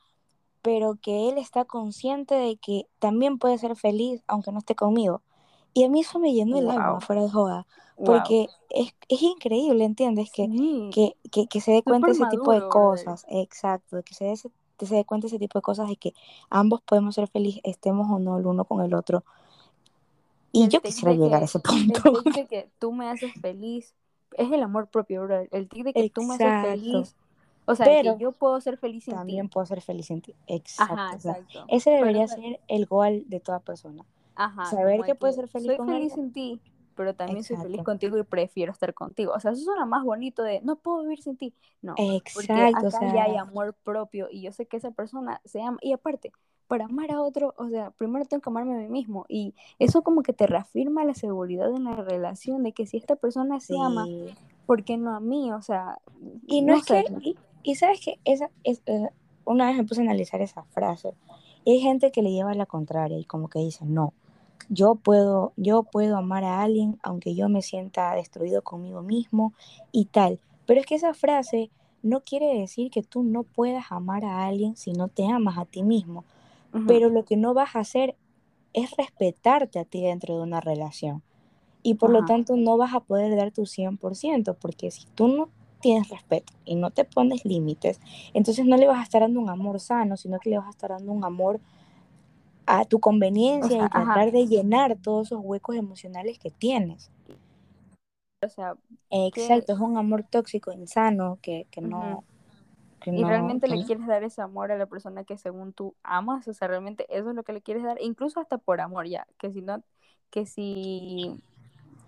pero que él está consciente de que también puede ser feliz aunque no esté conmigo. Y a mí eso me llenó el alma, fuera de joda, porque es, es, increíble, ¿entiendes? Que, que, que, se dé cuenta ese tipo de cosas, exacto, que se dé que se dé cuenta ese tipo de cosas de que ambos podemos ser felices, estemos o no el uno con el otro. Y, yo quisiera llegar a ese punto. El tic de que tú me haces feliz es el amor propio, bro. El tic de que tú me haces feliz. O sea, que yo puedo ser feliz en también puedo ser feliz en ti. Exacto. ese debería ser el goal de toda persona. Ajá, Saber que puedes ser feliz soy feliz en ti pero también soy feliz contigo y prefiero estar contigo. O sea, eso suena más bonito de no puedo vivir sin ti. No, porque acá ya hay amor propio y yo sé que esa persona se ama. Y aparte, para amar a otro, o sea, primero tengo que amarme a mí mismo. Y eso como que te reafirma la seguridad en la relación de que si esta persona se ama, ¿por qué no a mí? O sea, y no, es que, y, sabes que esa es, eh, una vez me puse a analizar esa frase. Y hay gente que le lleva a la contraria y como que dice, no, yo puedo, yo puedo amar a alguien aunque yo me sienta destruido conmigo mismo y tal. Pero es que esa frase no quiere decir que tú no puedas amar a alguien si no te amas a ti mismo. Pero lo que no vas a hacer es respetarte a ti dentro de una relación. Y por lo tanto no vas a poder dar tu 100%, porque si tú no tienes respeto y no te pones límites, entonces no le vas a estar dando un amor sano, sino que le vas a estar dando un amor a tu conveniencia y tratar de llenar todos esos huecos emocionales que tienes. O sea, exacto, es un amor tóxico, insano, que, que no... y realmente le quieres dar ese amor a la persona que según tú amas, o sea, realmente eso es lo que le quieres dar, incluso hasta por amor ya, que si no, que si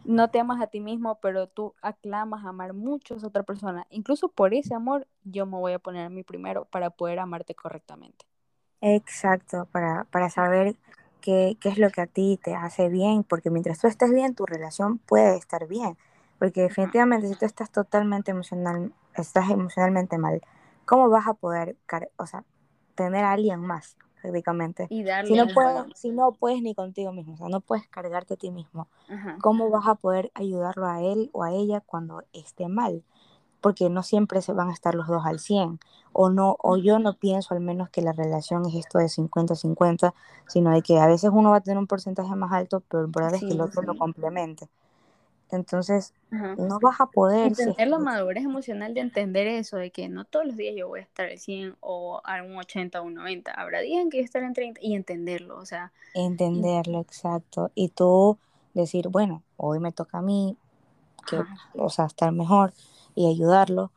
no te amas a ti mismo, pero tú aclamas amar mucho a otra persona, incluso por ese amor yo me voy a poner a mí primero para poder amarte correctamente. Exacto, para, para saber qué, qué es lo que a ti te hace bien, porque mientras tú estés bien, tu relación puede estar bien. Porque definitivamente si tú estás totalmente emocional, estás emocionalmente mal, ¿cómo vas a poder, o sea, tener a alguien más, prácticamente? Y darle si no, puedes, si no puedes ni contigo mismo, o sea, no puedes cargarte a ti mismo, ¿cómo vas a poder ayudarlo a él o a ella cuando esté mal? porque no siempre se van a estar los dos al 100, o no o yo no pienso al menos que la relación es esto de 50-50, sino de que a veces uno va a tener un porcentaje más alto, pero el verdad es que el otro lo complemente. Entonces, no vas a poder... Y tener la madurez emocional de entender eso, de que no todos los días yo voy a estar al 100 o a un 80 o un 90, habrá días en que yo estaré en 30 y entenderlo, o sea... Entenderlo, exacto. Y tú decir, bueno, hoy me toca a mí, que, o sea, estar mejor y ayudarlo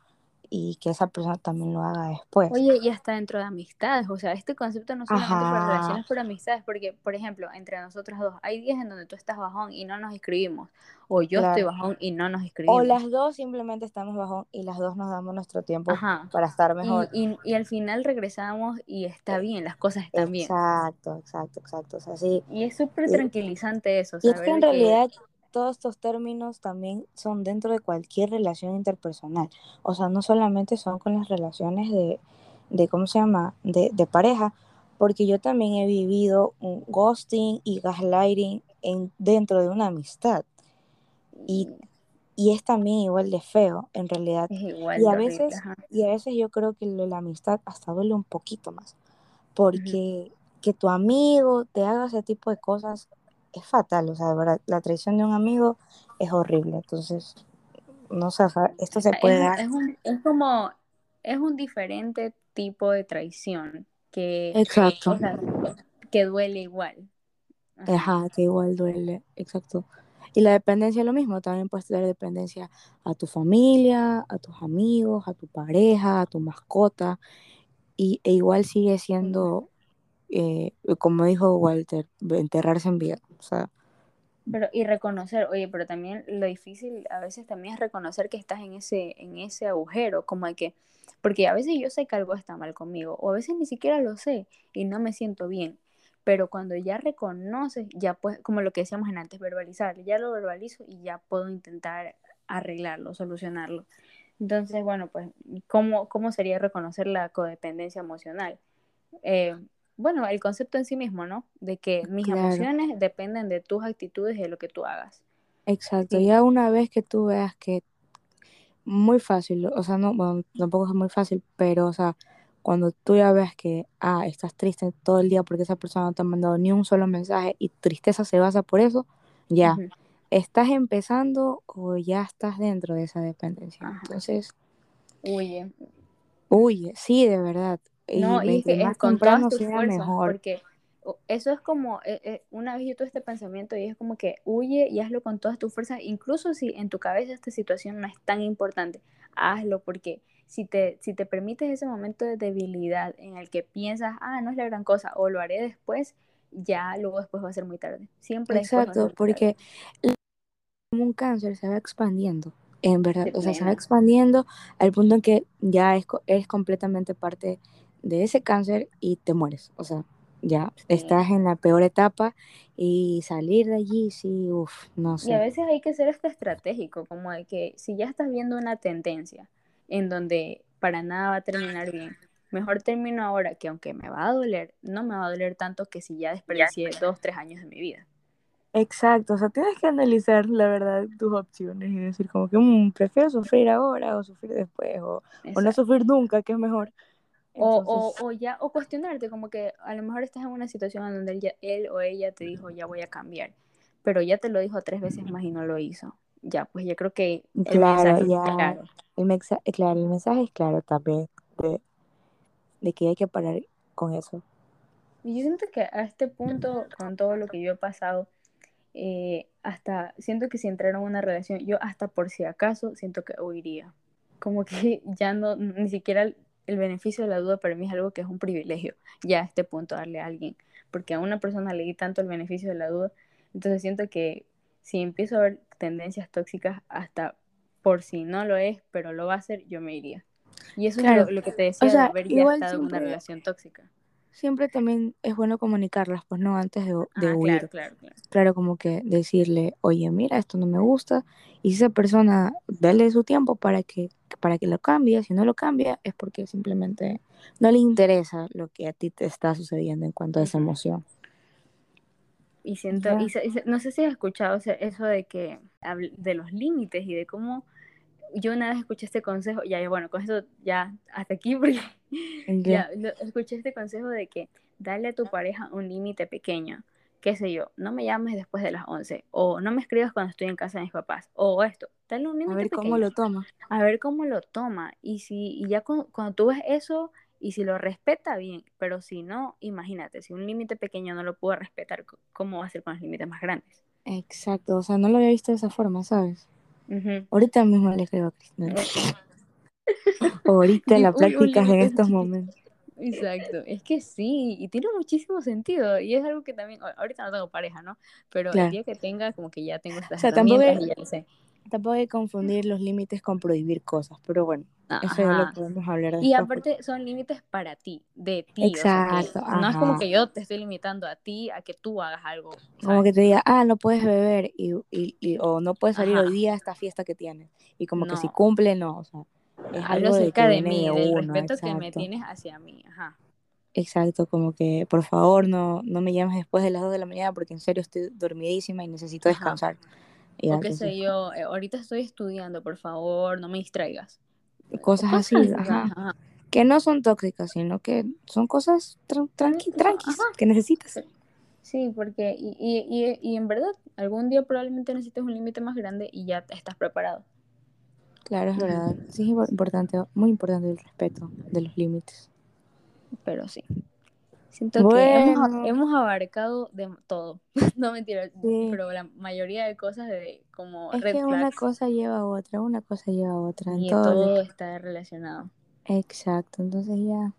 y que esa persona también lo haga después. Oye, y hasta dentro de amistades, o sea, este concepto no solamente para relaciones, pero amistades, porque, por ejemplo, entre nosotros dos, hay días en donde tú estás bajón y no nos escribimos, o yo estoy bajón y no nos escribimos. O las dos simplemente estamos bajón y las dos nos damos nuestro tiempo para estar mejor. Y, y, al final regresamos y está bien, las cosas están bien. Exacto, exacto, exacto. O sea, sí. Y es súper tranquilizante eso. Y es que en realidad todos estos términos también son dentro de cualquier relación interpersonal. O sea, no solamente son con las relaciones de, de ¿cómo se llama?, de, de, pareja, porque yo también he vivido un ghosting y gaslighting en, dentro de una amistad. Y, y es también igual de feo, en realidad. y, a veces, y a veces yo creo que la amistad hasta duele un poquito más, porque que tu amigo te haga ese tipo de cosas es fatal, o sea, verdad, la traición de un amigo es horrible, entonces, no sé, esto se puede dar. Es, como, es un diferente tipo de traición que, exacto. que duele igual. Ajá. que igual duele, exacto. Y la dependencia es lo mismo, también puedes tener dependencia a tu familia, a tus amigos, a tu pareja, a tu mascota, y, e igual sigue siendo eh, como dijo Walter, enterrarse en vida. O sea, pero y reconocer, oye, pero también lo difícil a veces también es reconocer que estás en ese en ese agujero, como de que porque a veces yo sé que algo está mal conmigo o a veces ni siquiera lo sé y no me siento bien, pero cuando ya reconoces, ya pues como lo que decíamos en antes verbalizar, ya lo verbalizo y ya puedo intentar arreglarlo, solucionarlo. Entonces, bueno, pues ¿cómo, cómo sería reconocer la codependencia emocional? Eh, bueno, el concepto en sí mismo, ¿no? De que mis emociones dependen de tus actitudes y de lo que tú hagas. Exacto, ya una vez que tú veas que muy fácil, o sea, no, bueno, tampoco es muy fácil, pero, o sea, cuando tú ya veas que, ah, estás triste todo el día porque esa persona no te ha mandado ni un solo mensaje y tristeza se basa por eso, ya, ¿estás empezando o ya estás dentro de esa dependencia? Entonces, huye. Huye, sí, de verdad. No, y, es que con todas tus fuerzas, porque eso es como, eh, eh, una vez yo tuve este pensamiento y es como que huye y hazlo con todas tus fuerzas, incluso si en tu cabeza esta situación no es tan importante, hazlo porque si te, si te permites ese momento de debilidad en el que piensas, ah, no es la gran cosa, o lo haré después, ya luego después va a ser muy tarde. Siempre Exacto, porque como un cáncer se va expandiendo, en verdad, o sea, se va expandiendo al punto en que ya es, es completamente parte de ese cáncer y te mueres. O sea, ya estás en la peor etapa y salir de allí, sí, uff, no sé. Y a veces hay que ser este estratégico, como de que si ya estás viendo una tendencia en donde para nada va a terminar bien, mejor termino ahora, que aunque me va a doler, no me va a doler tanto que si ya desperdicié dos, tres años de mi vida. Exacto, o sea, tienes que analizar la verdad tus opciones y decir como que mm, prefiero sufrir ahora o sufrir después o, o no sufrir nunca, que es mejor. O, o, ya, o cuestionarte, como que a lo mejor estás en una situación en donde él, él, o ella te dijo, ya voy a cambiar, pero ya te lo dijo tres veces más y no lo hizo. Ya, pues yo creo que el claro, mensaje ya. claro. El mensaje, claro, el mensaje es claro también de, de que hay que parar con eso. Y yo siento que a este punto, con todo lo que yo he pasado, eh, hasta siento que si entrara en una relación, yo hasta por si acaso siento que huiría. Como que ya no, ni siquiera el beneficio de la duda para mí es algo que es un privilegio, ya a este punto darle a alguien, porque a una persona le di tanto el beneficio de la duda, entonces siento que si empiezo a ver tendencias tóxicas hasta por si no lo es, pero lo va a hacer, yo me iría. Y eso es lo, que te decía de haber ya estado en una relación tóxica siempre también es bueno comunicarlas, pues no antes de, de ah, huir. Claro, claro, claro. Claro, como que decirle, oye, mira, esto no me gusta, y si esa persona, dale su tiempo para que, para que lo cambie, si no lo cambia es porque simplemente no le interesa lo que a ti te está sucediendo en cuanto a esa emoción. Y siento, y, no sé si has escuchado eso de que, de los límites y de cómo yo una vez escuché este consejo, ya, bueno, con eso ya hasta aquí, porque ya escuché este consejo de que dale a tu pareja un límite pequeño, qué sé yo, no me llames después de las 11, o no me escribas cuando estoy en casa de mis papás, o esto, dale un límite A ver cómo lo toma. A ver cómo lo toma, y si y ya cuando, cuando tú ves eso, y si lo respeta, bien, pero si no, imagínate, si un límite pequeño no lo puedo respetar, ¿cómo va a ser con los límites más grandes? Exacto, o sea, no lo había visto de esa forma, ¿sabes? Ahorita mismo le escribo a Cristina. Ahorita la práctica en estos momentos. Exacto, es que sí, y tiene muchísimo sentido, y es algo que también, ahorita no tengo pareja, ¿no? Pero el día que tenga, como que ya tengo estas o sea, tampoco y ya sé. Tampoco hay que confundir los límites con prohibir cosas, pero bueno, eso ya lo podemos hablar después. Y aparte son límites para ti, de ti. Exacto. no es como que yo te estoy limitando a ti a que tú hagas algo. Como que te diga, ah, no puedes beber y, y, o no puedes salir hoy día a esta fiesta que tienes. Y como que si cumple, no, o sea es algo cerca de, mí, del respeto que me tienes hacia mí, ajá. Exacto, como que por favor no, no me llames después de las 2 de la mañana porque en serio estoy dormidísima y necesito descansar. o qué sé yo, eh, ahorita estoy estudiando, por favor, no me distraigas. Cosas, así, ajá. Que no son tóxicas, sino que son cosas tranqui, que necesitas. Sí, porque, y, y, y en verdad, algún día probablemente necesites un límite más grande y ya estás preparado. Claro, es verdad. Sí, es importante, muy importante el respeto de los límites. Pero sí. Siento que hemos, abarcado de todo. no mentira, pero la mayoría de cosas de como es que una cosa lleva a otra, una cosa lleva a otra. Y todo está relacionado. Exacto, entonces ya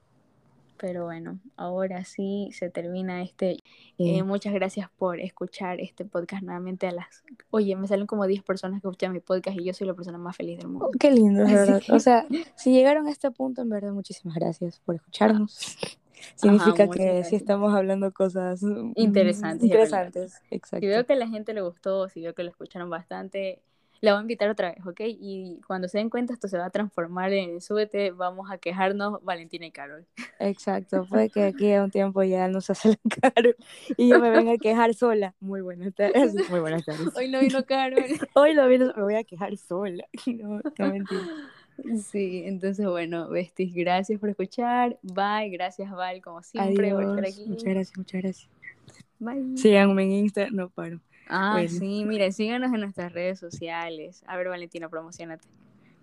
pero bueno, ahora sí se termina este. Eh, muchas gracias por escuchar este podcast nuevamente a las... Oye, me salen como 10 personas que escuchan mi podcast y yo soy la persona más feliz del mundo. Oh, qué lindo, verdad. O sea, si llegaron a este punto, en verdad, muchísimas gracias por escucharnos. Significa que sí estamos hablando cosas interesantes. Interesantes, exacto. Si veo que a la gente le gustó, si veo que lo escucharon bastante, la voy a invitar otra vez, ¿ok? Y cuando se den cuenta esto se va a transformar en súbete, vamos a quejarnos Valentina y Carol. Exacto, fue que aquí a un tiempo ya nos hace la Carol y yo me vengo a quejar sola. Muy buenas tardes. Muy buenas tardes. Hoy no vino Carol. Hoy no vino, me voy a quejar sola. No, no mentira. Sí, entonces bueno, Besties, gracias por escuchar. Bye, gracias Val, como siempre, por estar aquí. Muchas gracias, muchas gracias. Bye. Síganme en Insta, no paro. Ah, sí, mire, síganos en nuestras redes sociales. A ver, Valentina, promocionate.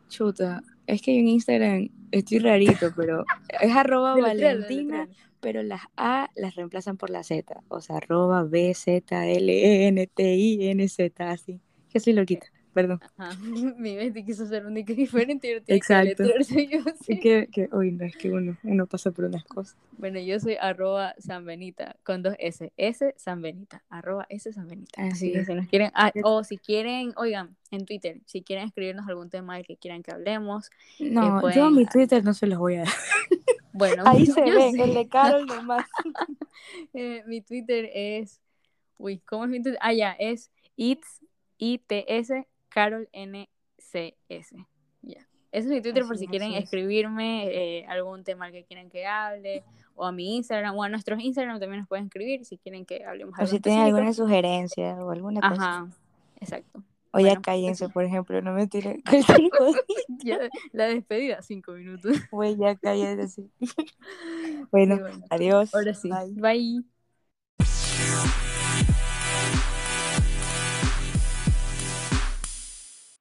Chuta, es que en Instagram estoy rarito, pero es arroba Valentina, pero las A las reemplazan por la Z. O sea, arroba B, Z, L, E, N, T, I, N, Z, así. Que soy loquita perdón. Ajá. Mi mente quiso ser única y diferente y Exacto. Que Es que, que hoy no, es que uno, uno pasa por unas cosas. Bueno, yo soy arroba sanbenita con dos S. S sanbenita, arroba S sanbenita. Así, que si nos quieren, ah, o si quieren, oigan, en Twitter, si quieren escribirnos algún tema del que quieran que hablemos. No, yo mi Twitter no se los voy a dar. Bueno, ahí se ve, el de Carol nomás. eh, mi Twitter es, uy, ¿cómo es mi Twitter? Ah, ya, es it's, ITS Carol NCS. Ya. Ese es mi Twitter por si quieren escribirme eh, algún tema que quieran que hable, o a mi Instagram, o a nuestros Instagram también nos pueden escribir si quieren que hablemos. O si tienen alguna sugerencia o alguna cosa. Ajá, exacto. O ya cállense, por ejemplo, no me tiren la despedida, cinco minutos. Güey, ya cállense. bueno, adiós. Ahora sí. Bye.